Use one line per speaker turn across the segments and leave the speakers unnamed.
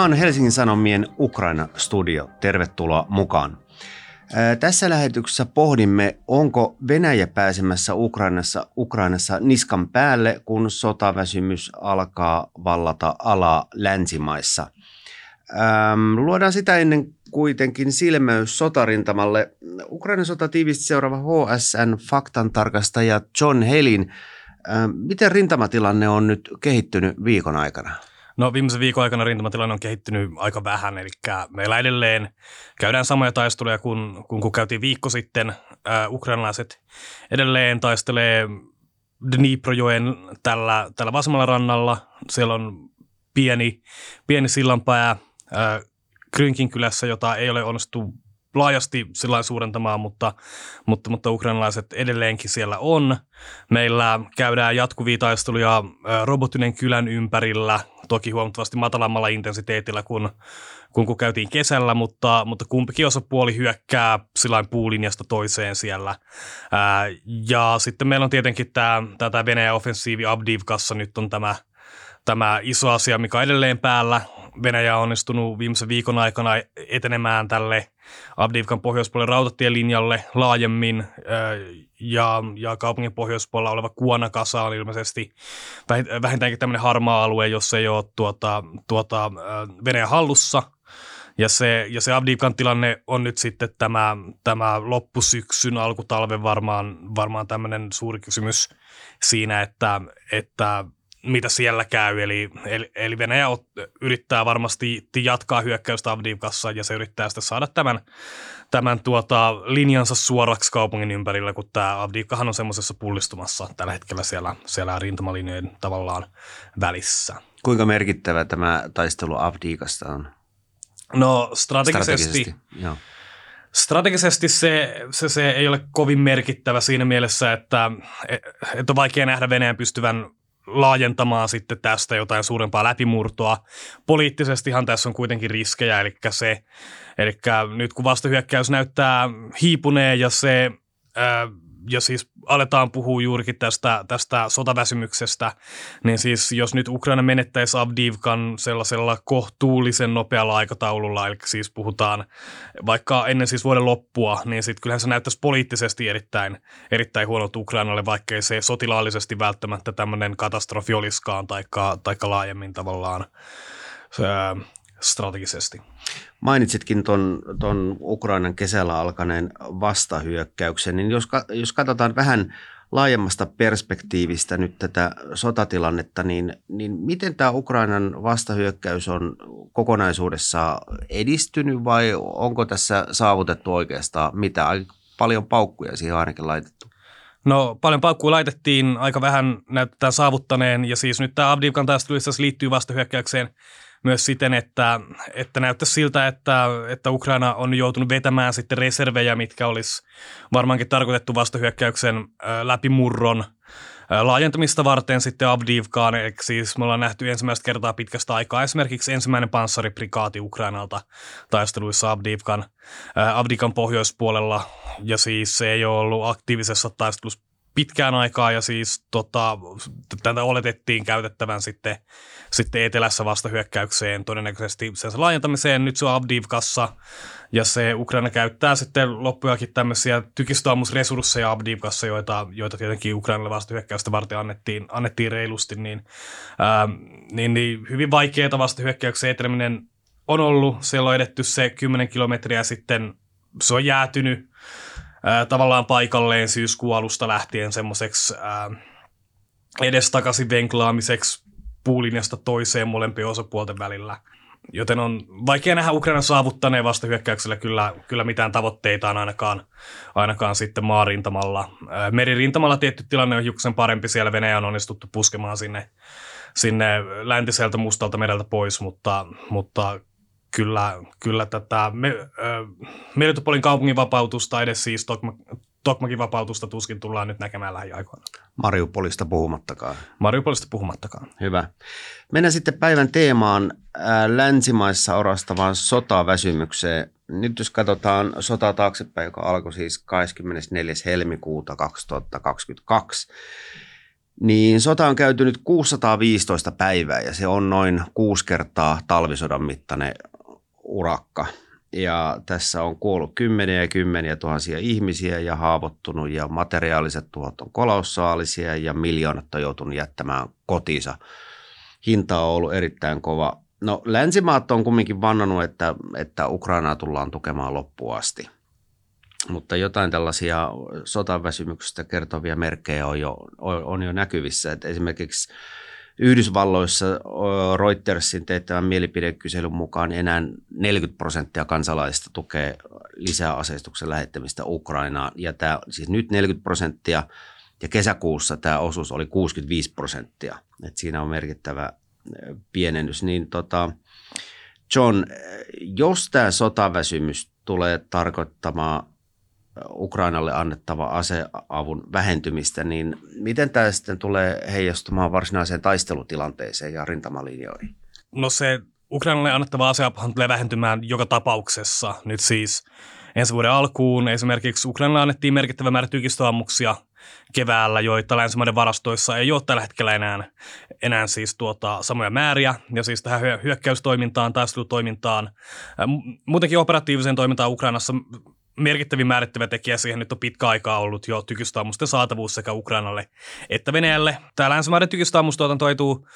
Tämä on Helsingin Sanomien Ukraina-studio. Tervetuloa mukaan. Tässä lähetyksessä pohdimme, onko Venäjä pääsemässä Ukrainassa, Ukrainassa niskan päälle, kun sotaväsymys alkaa vallata alaa länsimaissa. Ähm, luodaan sitä ennen kuitenkin silmäys sotarintamalle. Ukrainan sota tiivisti seuraava HSN faktantarkastaja John Helin. Ähm, miten rintamatilanne on nyt kehittynyt viikon aikana?
No viimeisen viikon aikana rintamatilanne on kehittynyt aika vähän, eli meillä edelleen käydään samoja taisteluja kuin kun, kun käytiin viikko sitten. Äh, ukrainalaiset edelleen taistelee Dniprojoen tällä, tällä vasemmalla rannalla. Siellä on pieni, pieni sillanpää äh, Krynkin kylässä, jota ei ole onnistu laajasti sillä suurentamaan, mutta, mutta, mutta ukrainalaiset edelleenkin siellä on. Meillä käydään jatkuvia taisteluja Robotynen kylän ympärillä, toki huomattavasti matalammalla intensiteetillä kuin kun, kun käytiin kesällä, mutta, mutta kumpikin osapuoli hyökkää sillä puulinjasta toiseen siellä. Ää, ja sitten meillä on tietenkin tämä, tämä Venäjän offensiivi Abdivkassa nyt on tämä, tämä iso asia, mikä on edelleen päällä. Venäjä on onnistunut viimeisen viikon aikana etenemään tälle Abdivkan pohjoispuolen rautatielinjalle laajemmin ja, ja kaupungin pohjoispuolella oleva Kuonakasa on ilmeisesti vähintäänkin tämmöinen harmaa alue, jos ei ole tuota, tuota, Venäjän hallussa. Ja se, ja se Abdivkan tilanne on nyt sitten tämä, tämä loppusyksyn, alkutalven varmaan, varmaan tämmöinen suuri kysymys siinä, että, että mitä siellä käy. Eli, eli, eli Venäjä yrittää varmasti jatkaa hyökkäystä Avdivkassa ja se yrittää sitten saada tämän, tämän tuota, linjansa suoraksi kaupungin ympärillä, kun tämä Avdivkahan on semmoisessa pullistumassa tällä hetkellä siellä, siellä rintamalinjojen tavallaan välissä.
Kuinka merkittävä tämä taistelu Avdiikasta on?
No strategisesti, strategisesti, joo. strategisesti se, se, se ei ole kovin merkittävä siinä mielessä, että, että on vaikea nähdä Venäjän pystyvän laajentamaan sitten tästä jotain suurempaa läpimurtoa. Poliittisestihan tässä on kuitenkin riskejä, eli se, eli nyt kun vastahyökkäys näyttää hiipuneen ja se ää, ja siis aletaan puhua juurikin tästä, tästä sotaväsymyksestä, niin siis jos nyt Ukraina menettäisi Avdivkan sellaisella kohtuullisen nopealla aikataululla, eli siis puhutaan vaikka ennen siis vuoden loppua, niin sitten kyllähän se näyttäisi poliittisesti erittäin, erittäin huonolta Ukrainalle, vaikkei se sotilaallisesti välttämättä tämmöinen katastrofi olisikaan, taikka, taikka laajemmin tavallaan strategisesti.
Mainitsitkin tuon ton Ukrainan kesällä alkaneen vastahyökkäyksen, niin jos, jos katsotaan vähän laajemmasta perspektiivistä nyt tätä sotatilannetta, niin, niin miten tämä Ukrainan vastahyökkäys on kokonaisuudessaan edistynyt vai onko tässä saavutettu oikeastaan mitä? Paljon paukkuja siihen ainakin laitettu.
No paljon paukkuja laitettiin, aika vähän näyttää saavuttaneen ja siis nyt tämä Abdivkan taistelu liittyy vastahyökkäykseen myös siten, että, että näyttäisi siltä, että, että Ukraina on joutunut vetämään sitten reservejä, mitkä olisi varmaankin tarkoitettu vastahyökkäyksen läpimurron laajentamista varten sitten Avdivkaan, eli siis me ollaan nähty ensimmäistä kertaa pitkästä aikaa esimerkiksi ensimmäinen panssariprikaati Ukrainalta taisteluissa Avdivkan, Avdikan pohjoispuolella, ja siis se ei ole ollut aktiivisessa taistelussa pitkään aikaa ja siis tota, tätä oletettiin käytettävän sitten, sitten etelässä vastahyökkäykseen todennäköisesti sen laajentamiseen. Nyt se on Avdivkassa ja se Ukraina käyttää sitten loppujakin tämmöisiä tykistöammusresursseja Avdivkassa, joita, joita tietenkin Ukrainalle vastahyökkäystä varten annettiin, annettiin reilusti, niin, ää, niin, niin hyvin vaikeaa vastahyökkäyksen eteneminen on ollut. Siellä on edetty se 10 kilometriä sitten, se on jäätynyt tavallaan paikalleen syyskuun alusta lähtien semmoiseksi edestakaisin venklaamiseksi puulinjasta toiseen molempien osapuolten välillä. Joten on vaikea nähdä Ukrainan saavuttaneen vasta hyökkäyksellä kyllä, kyllä mitään tavoitteitaan ainakaan, ainakaan sitten maarintamalla. Meririntamalla tietty tilanne on hiuksen parempi, siellä Venäjä on onnistuttu puskemaan sinne, sinne läntiseltä mustalta mereltä pois, mutta, mutta kyllä, kyllä tätä me, äh, kaupungin vapautusta, edes siis Tokma, Tokmakin vapautusta tuskin tullaan nyt näkemään lähiaikoina.
Mariupolista puhumattakaan.
Mariupolista puhumattakaan.
Hyvä. Mennään sitten päivän teemaan ää, länsimaissa orastavaan sotaväsymykseen. Nyt jos katsotaan sotaa taaksepäin, joka alkoi siis 24. helmikuuta 2022, niin sota on käyty nyt 615 päivää ja se on noin kuusi kertaa talvisodan mittainen urakka. Ja tässä on kuollut kymmeniä ja kymmeniä tuhansia ihmisiä ja haavoittunut ja materiaaliset tuhot on kolossaalisia ja miljoonat on joutunut jättämään kotinsa. Hinta on ollut erittäin kova. No länsimaat on kumminkin vannonut, että, että Ukrainaa tullaan tukemaan loppuun asti. Mutta jotain tällaisia sotaväsymyksestä kertovia merkkejä on jo, on jo näkyvissä. Että esimerkiksi Yhdysvalloissa Reutersin teettävän mielipidekyselyn mukaan enää 40 prosenttia kansalaisista tukee lisää aseistuksen lähettämistä Ukrainaan. Ja tämä, siis nyt 40 prosenttia ja kesäkuussa tämä osuus oli 65 prosenttia. Et siinä on merkittävä pienennys. Niin tota, John, jos tämä sotaväsymys tulee tarkoittamaan Ukrainalle annettava aseavun vähentymistä, niin miten tämä sitten tulee heijastumaan varsinaiseen taistelutilanteeseen ja rintamalinjoihin?
No se Ukrainalle annettava aseapuhan tulee vähentymään joka tapauksessa. Nyt siis ensi vuoden alkuun esimerkiksi Ukrainalle annettiin merkittävä määrä tykistöammuksia keväällä, joita länsimaiden varastoissa ei ole tällä hetkellä enää, enää siis tuota, samoja määriä. Ja siis tähän hyökkäystoimintaan, taistelutoimintaan, muutenkin operatiiviseen toimintaan Ukrainassa merkittävin määrittävä tekijä siihen nyt on pitkä aikaa ollut jo tykistaamusten saatavuus sekä Ukrainalle että Venäjälle. Tämä länsimaiden tykistaamustuotanto ei tule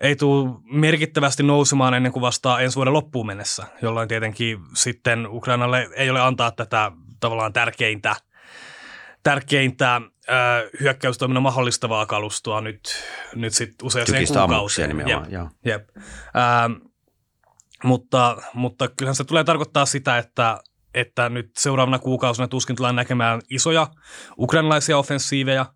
ei tule merkittävästi nousemaan ennen kuin vasta ensi vuoden loppuun mennessä, jolloin tietenkin sitten Ukrainalle ei ole antaa tätä tavallaan tärkeintä, tärkeintä ö, hyökkäystoiminnan mahdollistavaa kalustoa nyt, nyt sitten useaseen kuukauteen.
Jep,
jep. Ö, mutta, mutta kyllähän se tulee tarkoittaa sitä, että että nyt seuraavana kuukausina tuskin tullaan näkemään isoja ukrainalaisia offensiiveja,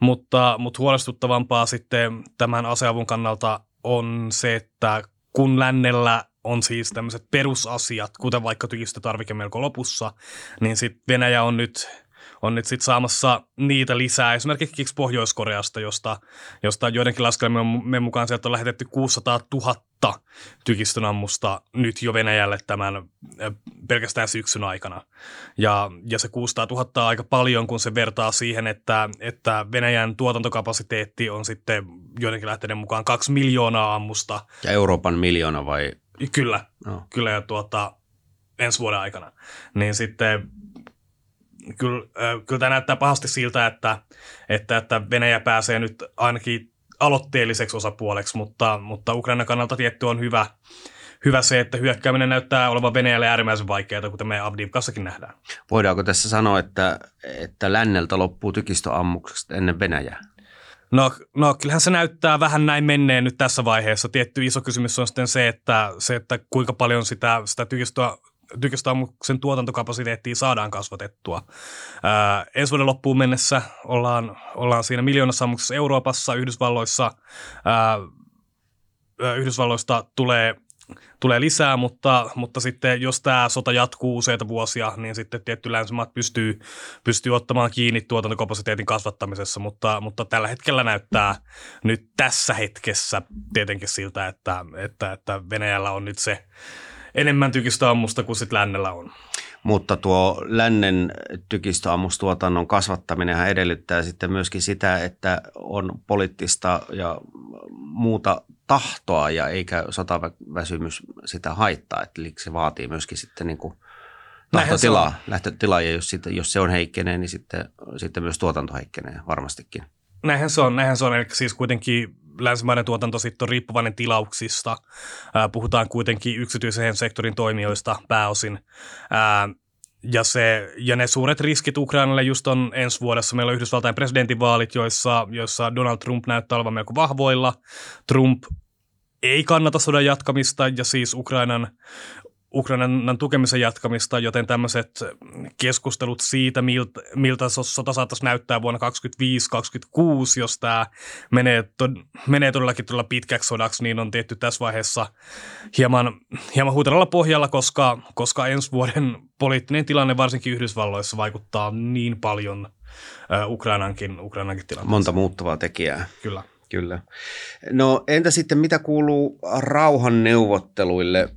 mutta, mutta huolestuttavampaa sitten tämän aseavun kannalta on se, että kun lännellä on siis tämmöiset perusasiat, kuten vaikka tykistötarvike melko lopussa, niin sitten Venäjä on nyt on nyt sitten saamassa niitä lisää, esimerkiksi Pohjois-Koreasta, josta, josta joidenkin laskelmien mukaan sieltä on lähetetty 600 000 tykistönammusta nyt jo Venäjälle tämän pelkästään syksyn aikana. Ja, ja se 600 000 on aika paljon, kun se vertaa siihen, että, että Venäjän tuotantokapasiteetti on sitten joidenkin lähteiden mukaan kaksi miljoonaa ammusta.
Ja Euroopan miljoona vai?
Kyllä, no. kyllä ja tuota, ensi vuoden aikana. Niin sitten kyllä, kyllä tämä näyttää pahasti siltä, että, että, että Venäjä pääsee nyt ainakin aloitteelliseksi osapuoleksi, mutta, mutta Ukrainan kannalta tietty on hyvä, hyvä se, että hyökkääminen näyttää olevan Venäjälle äärimmäisen vaikeaa, kuten me Avdivkassakin nähdään.
Voidaanko tässä sanoa, että, että länneltä loppuu tykistöammukset ennen Venäjää?
No, no kyllähän se näyttää vähän näin menneen nyt tässä vaiheessa. Tietty iso kysymys on sitten se, että, se, että kuinka paljon sitä, sitä tykistöä tykistöammuksen tuotantokapasiteettia saadaan kasvatettua. Ää, ensi vuoden loppuun mennessä ollaan, ollaan siinä miljoonassa ammuksessa Euroopassa, Yhdysvalloissa. Ää, Yhdysvalloista tulee tulee lisää, mutta, mutta sitten jos tämä sota jatkuu useita vuosia, niin sitten tietty länsimaat pystyy, pystyy ottamaan kiinni tuotantokapasiteetin kasvattamisessa, mutta, mutta tällä hetkellä näyttää nyt tässä hetkessä tietenkin siltä, että, että, että Venäjällä on nyt se enemmän tykistöammusta kuin sitten lännellä on.
Mutta tuo lännen tykistöammustuotannon kasvattaminen edellyttää sitten myöskin sitä, että on poliittista ja muuta tahtoa ja eikä sotaväsymys sitä haittaa. Eli se vaatii myöskin sitten niin kuin tahtotilaa, lähtötilaa ja jos, sitten, jos se on heikkenee, niin sitten, sitten myös tuotanto heikkenee varmastikin.
Näinhän se on, näinhän se on. Eli siis kuitenkin länsimainen tuotanto sitten on riippuvainen tilauksista. puhutaan kuitenkin yksityisen sektorin toimijoista pääosin. ja, se, ja ne suuret riskit Ukrainalle just on ensi vuodessa. Meillä on Yhdysvaltain presidentinvaalit, joissa, joissa Donald Trump näyttää olevan melko vahvoilla. Trump ei kannata sodan jatkamista ja siis Ukrainan Ukrainan tukemisen jatkamista, joten tämmöiset keskustelut siitä, miltä, miltä sota saattaisi näyttää vuonna 2025-2026, jos tämä menee, to, menee todellakin todella pitkäksi sodaksi, niin on tietty tässä vaiheessa hieman, hieman huutelalla pohjalla, koska, koska ensi vuoden poliittinen tilanne varsinkin Yhdysvalloissa vaikuttaa niin paljon uh, Ukrainankin, Ukrainankin tilanteeseen.
Monta muuttuvaa tekijää.
Kyllä.
Kyllä. No entä sitten mitä kuuluu rauhanneuvotteluille?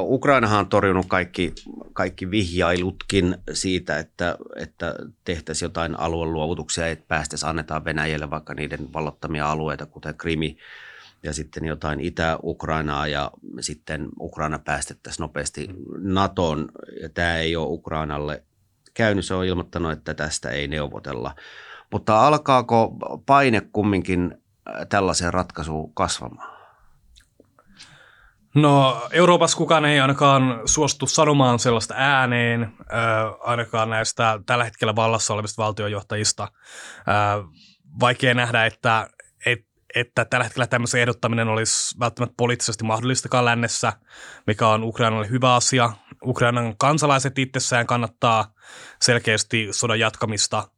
Ukrainahan on torjunut kaikki, kaikki vihjailutkin siitä, että, että tehtäisiin jotain alueluovutuksia, että päästäisiin annetaan Venäjälle vaikka niiden vallottamia alueita, kuten Krimi ja sitten jotain Itä-Ukrainaa ja sitten Ukraina päästettäisiin nopeasti NATOon. Ja tämä ei ole Ukrainalle käynyt, se on ilmoittanut, että tästä ei neuvotella. Mutta alkaako paine kumminkin tällaiseen ratkaisuun kasvamaan?
No Euroopassa kukaan ei ainakaan suostu sanomaan sellaista ääneen, äh, ainakaan näistä tällä hetkellä vallassa olevista valtiojohtajista. Äh, vaikea nähdä, että, et, että tällä hetkellä tämmöisen ehdottaminen olisi välttämättä poliittisesti mahdollistakaan lännessä, mikä on Ukrainalle hyvä asia. Ukrainan kansalaiset itsessään kannattaa selkeästi sodan jatkamista –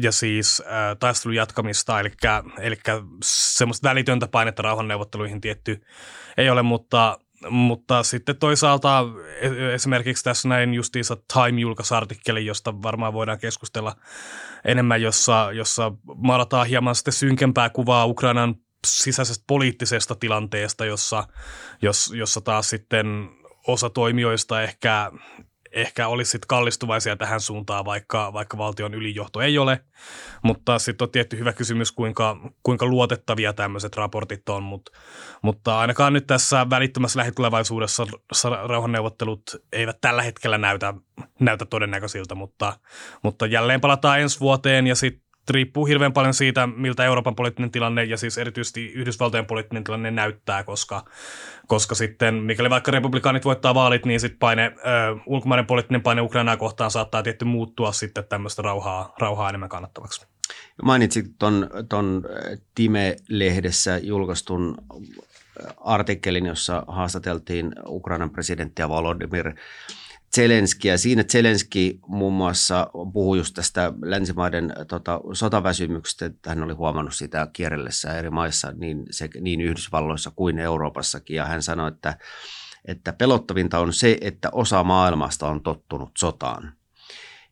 ja siis ää, taistelun jatkamista, eli, eli semmoista välitöntä painetta rauhanneuvotteluihin tietty ei ole, mutta, mutta sitten toisaalta e, esimerkiksi tässä näin justiinsa Time julkaisi artikkeli, josta varmaan voidaan keskustella enemmän, jossa, jossa maalataan hieman sitten synkempää kuvaa Ukrainan sisäisestä poliittisesta tilanteesta, jossa, jos, jossa taas sitten osa toimijoista ehkä ehkä olisi sit kallistuvaisia tähän suuntaan, vaikka, vaikka valtion ylijohto ei ole. Mutta sitten on tietty hyvä kysymys, kuinka, kuinka luotettavia tämmöiset raportit on. Mut, mutta ainakaan nyt tässä välittömässä lähitulevaisuudessa rauhanneuvottelut eivät tällä hetkellä näytä, näytä todennäköisiltä, mutta, mutta jälleen palataan ensi vuoteen ja sitten riippuu hirveän paljon siitä, miltä Euroopan poliittinen tilanne ja siis erityisesti Yhdysvaltojen poliittinen tilanne näyttää, koska, koska sitten mikäli vaikka republikaanit voittaa vaalit, niin sitten paine, ö, ulkomainen poliittinen paine Ukrainaa kohtaan saattaa tietty muuttua sitten tämmöistä rauhaa, rauhaa enemmän kannattavaksi.
Mainitsit tuon ton Time-lehdessä julkaistun artikkelin, jossa haastateltiin Ukrainan presidenttiä Volodymyr Zelenskiä. Siinä Zelenski muun muassa puhui just tästä länsimaiden tota, sotaväsymyksestä, että hän oli huomannut sitä kierrellessä eri maissa, niin, se, niin Yhdysvalloissa kuin Euroopassakin. Ja hän sanoi, että, että pelottavinta on se, että osa maailmasta on tottunut sotaan.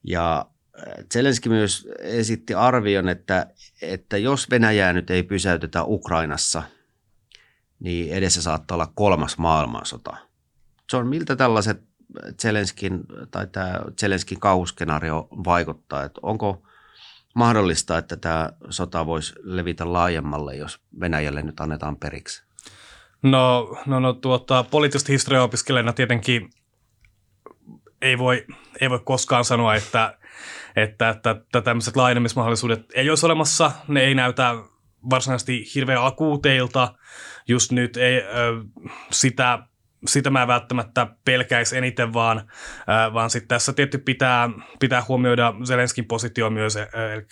Ja äh, Zelenski myös esitti arvion, että, että jos Venäjää nyt ei pysäytetä Ukrainassa, niin edessä saattaa olla kolmas maailmansota. John, miltä tällaiset Zelenskin tai tämä Zelenskin kauhuskenaario vaikuttaa, että onko mahdollista, että tämä sota voisi levitä laajemmalle, jos Venäjälle nyt annetaan periksi?
No, no, no tuota, poliittista historiaa opiskelijana tietenkin ei voi, ei voi koskaan sanoa, että, että, että, että tämmöiset laajenemismahdollisuudet ei olisi olemassa. Ne ei näytä varsinaisesti hirveän akuuteilta. Just nyt ei ö, sitä sitä mä välttämättä pelkäisi eniten, vaan, äh, vaan sitten tässä tietysti pitää, pitää huomioida Zelenskin positio myös, äh, eli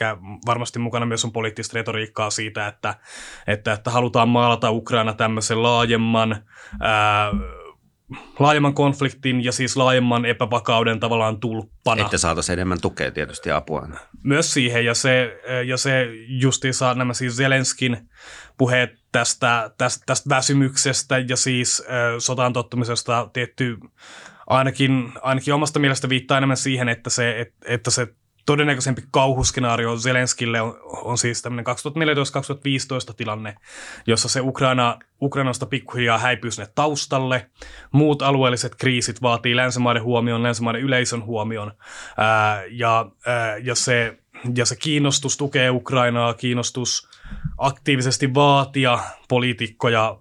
varmasti mukana myös on poliittista retoriikkaa siitä, että, että, että halutaan maalata Ukraina tämmöisen laajemman äh, laajemman konfliktin ja siis laajemman epävakauden tavallaan tulppana.
Että saataisiin enemmän tukea tietysti apua.
Myös siihen, ja se, ja se justiinsa nämä siis Zelenskin puheet tästä, tästä, tästä väsymyksestä ja siis äh, sotaan tottumisesta tietty ainakin, ainakin omasta mielestä viittaa enemmän siihen, että se, et, että se todennäköisempi kauhuskenaario Zelenskille on, on siis tämmöinen 2014-2015 tilanne, jossa se Ukraina, Ukrainasta pikkuhiljaa häipyy sinne taustalle. Muut alueelliset kriisit vaatii länsimaiden huomion, länsimaiden yleisön huomion. Ää, ja, ää, ja, se, ja se kiinnostus tukee Ukrainaa, kiinnostus aktiivisesti vaatia poliitikkoja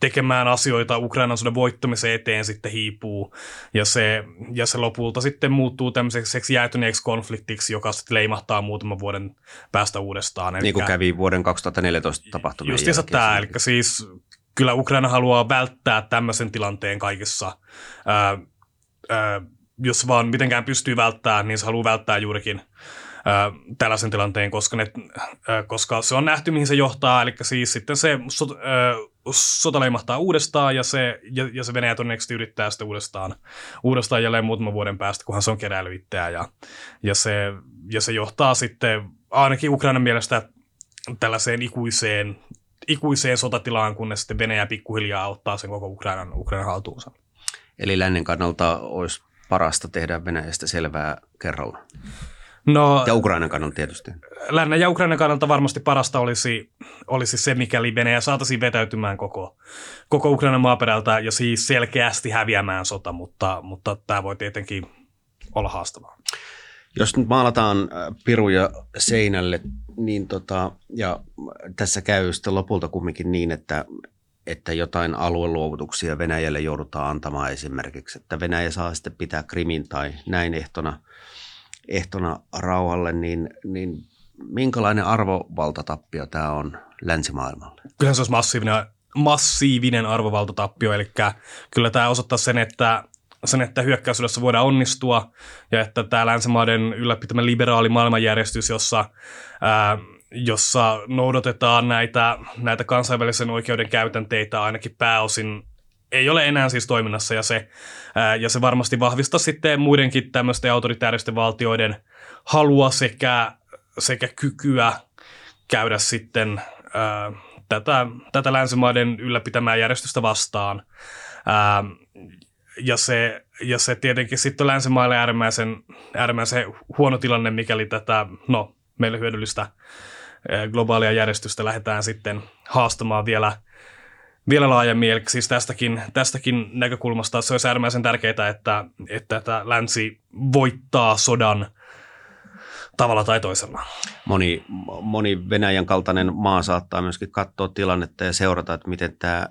tekemään asioita Ukrainan sodan voittamisen eteen sitten hiipuu. Ja se, ja se lopulta sitten muuttuu tämmöiseksi jäätyneeksi konfliktiksi, joka sitten leimahtaa muutaman vuoden päästä uudestaan.
Niin kuin kävi vuoden 2014 tapahtumien
Justiinsa tämä, eli siis kyllä Ukraina haluaa välttää tämmöisen tilanteen kaikessa. Ää, ää, jos vaan mitenkään pystyy välttämään, niin se haluaa välttää juurikin tällaisen tilanteen, koska, ne, koska se on nähty, mihin se johtaa. Eli siis sitten se sot, sota leimahtaa uudestaan ja se, ja, ja se Venäjä todennäköisesti yrittää sitä uudestaan, uudestaan jälleen muutaman vuoden päästä, kunhan se on keräilyttäjä. Ja, ja, se, ja se johtaa sitten ainakin Ukrainan mielestä tällaiseen ikuiseen, ikuiseen sotatilaan, kunnes sitten Venäjä pikkuhiljaa ottaa sen koko Ukrainan, Ukrainan haltuunsa.
Eli lännen kannalta olisi parasta tehdä Venäjästä selvää kerralla? No, ja Ukrainan kannalta tietysti.
Lännen ja Ukrainan kannalta varmasti parasta olisi, olisi se, mikäli Venäjä saataisiin vetäytymään koko, koko Ukrainan maaperältä ja siis selkeästi häviämään sota, mutta, mutta tämä voi tietenkin olla haastavaa.
Jos nyt maalataan äh, piruja seinälle, niin tota, ja tässä käy sitten lopulta kumminkin niin, että, että jotain alueluovutuksia Venäjälle joudutaan antamaan esimerkiksi, että Venäjä saa sitten pitää Krimin tai näin ehtona, ehtona rauhalle, niin, niin minkälainen arvovaltatappio tämä on länsimaailmalle?
Kyllähän se olisi massiivinen, massiivinen arvovaltatappio, eli kyllä tämä osoittaa sen, että sen, että hyökkäysodassa voidaan onnistua ja että tämä länsimaiden ylläpitämä liberaali maailmanjärjestys, jossa, ää, jossa noudatetaan näitä, näitä kansainvälisen oikeuden käytänteitä ainakin pääosin ei ole enää siis toiminnassa ja se, ää, ja se varmasti vahvistaa sitten muidenkin tämmöisten autoritääristen valtioiden halua sekä, sekä kykyä käydä sitten ää, tätä, tätä länsimaiden ylläpitämää järjestystä vastaan. Ää, ja se, ja se tietenkin sitten on länsimaille äärimmäisen, äärimmäisen huono tilanne, mikäli tätä no, meille hyödyllistä globaalia järjestystä lähdetään sitten haastamaan vielä, vielä laajemmin. Eli siis tästäkin, tästäkin näkökulmasta se olisi äärimmäisen tärkeää, että, että, että länsi voittaa sodan tavalla tai toisella.
Moni, moni Venäjän kaltainen maa saattaa myöskin katsoa tilannetta ja seurata, että miten tämä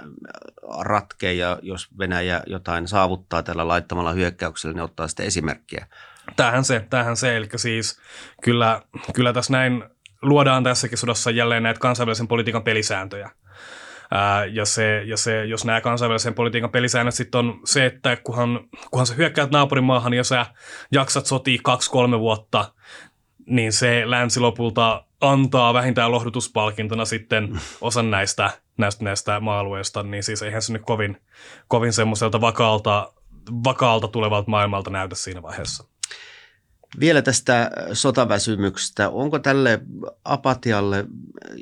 ratkee ja jos Venäjä jotain saavuttaa tällä laittamalla hyökkäyksellä, niin ottaa sitten esimerkkiä.
Tähän se, tähän se, eli siis kyllä, kyllä tässä näin luodaan tässäkin sodassa jälleen näitä kansainvälisen politiikan pelisääntöjä. Ää, ja, se, ja se, jos nämä kansainvälisen politiikan pelisäännöt sitten on se, että kunhan, kunhan sä hyökkäät naapurimaahan ja sä jaksat sotia kaksi-kolme vuotta, niin se länsi lopulta antaa vähintään lohdutuspalkintona sitten osan näistä, näistä, näistä maa-alueista, niin siis eihän se nyt kovin, kovin semmoiselta vakaalta, vakaalta tulevalta maailmalta näytä siinä vaiheessa.
Vielä tästä sotaväsymyksestä. Onko tälle apatialle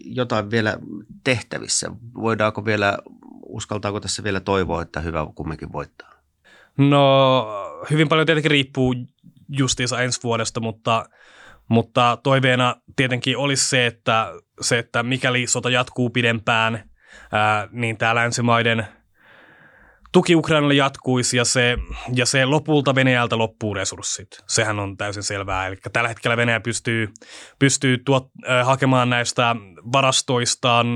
jotain vielä tehtävissä? Voidaanko vielä, uskaltaako tässä vielä toivoa, että hyvä kumminkin voittaa?
No hyvin paljon tietenkin riippuu justiinsa ensi vuodesta, mutta mutta toiveena tietenkin olisi se, että, se, että mikäli sota jatkuu pidempään, ää, niin tämä länsimaiden tuki Ukrainalle jatkuisi ja se, ja se lopulta Venäjältä loppuu resurssit. Sehän on täysin selvää. Eli tällä hetkellä Venäjä pystyy, pystyy tuot, äh, hakemaan näistä varastoistaan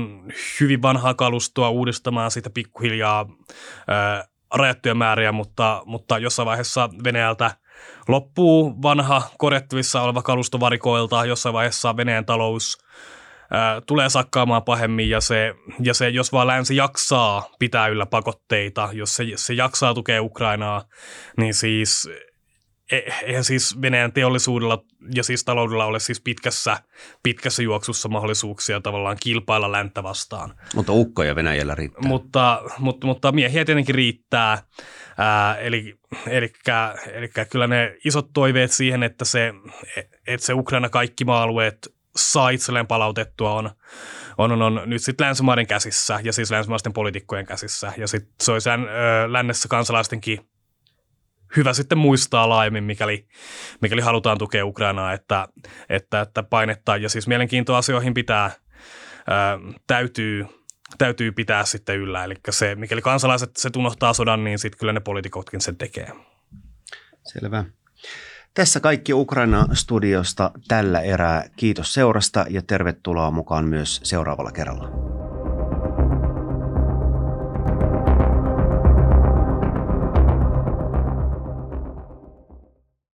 hyvin vanhaa kalustoa, uudistamaan sitä pikkuhiljaa äh, rajattuja määriä, mutta, mutta jossain vaiheessa Venäjältä loppuu vanha korjattavissa oleva kalusto varikoilta, jossain vaiheessa Venäjän talous ää, tulee sakkaamaan pahemmin ja se, ja se, jos vaan länsi jaksaa pitää yllä pakotteita, jos se, se jaksaa tukea Ukrainaa, niin siis E, eihän siis Venäjän teollisuudella ja siis taloudella ole siis pitkässä, pitkässä juoksussa mahdollisuuksia tavallaan kilpailla länttä vastaan.
Mutta ukkoja Venäjällä riittää.
Mutta, mutta, mutta miehiä tietenkin riittää. Ää, eli, eli, eli kyllä ne isot toiveet siihen, että se, että se Ukraina kaikki maa-alueet saa itselleen palautettua on, on, on, on nyt sitten länsimaiden käsissä ja siis länsimaisten poliitikkojen käsissä. Ja sitten se olisi lännessä kansalaistenkin hyvä sitten muistaa laajemmin, mikäli, mikäli halutaan tukea Ukrainaa, että, että, että painetta ja siis mielenkiintoa asioihin pitää, ää, täytyy, täytyy pitää sitten yllä. Eli se, mikäli kansalaiset se unohtaa sodan, niin sitten kyllä ne poliitikotkin sen tekee.
Selvä. Tässä kaikki Ukraina-studiosta tällä erää. Kiitos seurasta ja tervetuloa mukaan myös seuraavalla kerralla.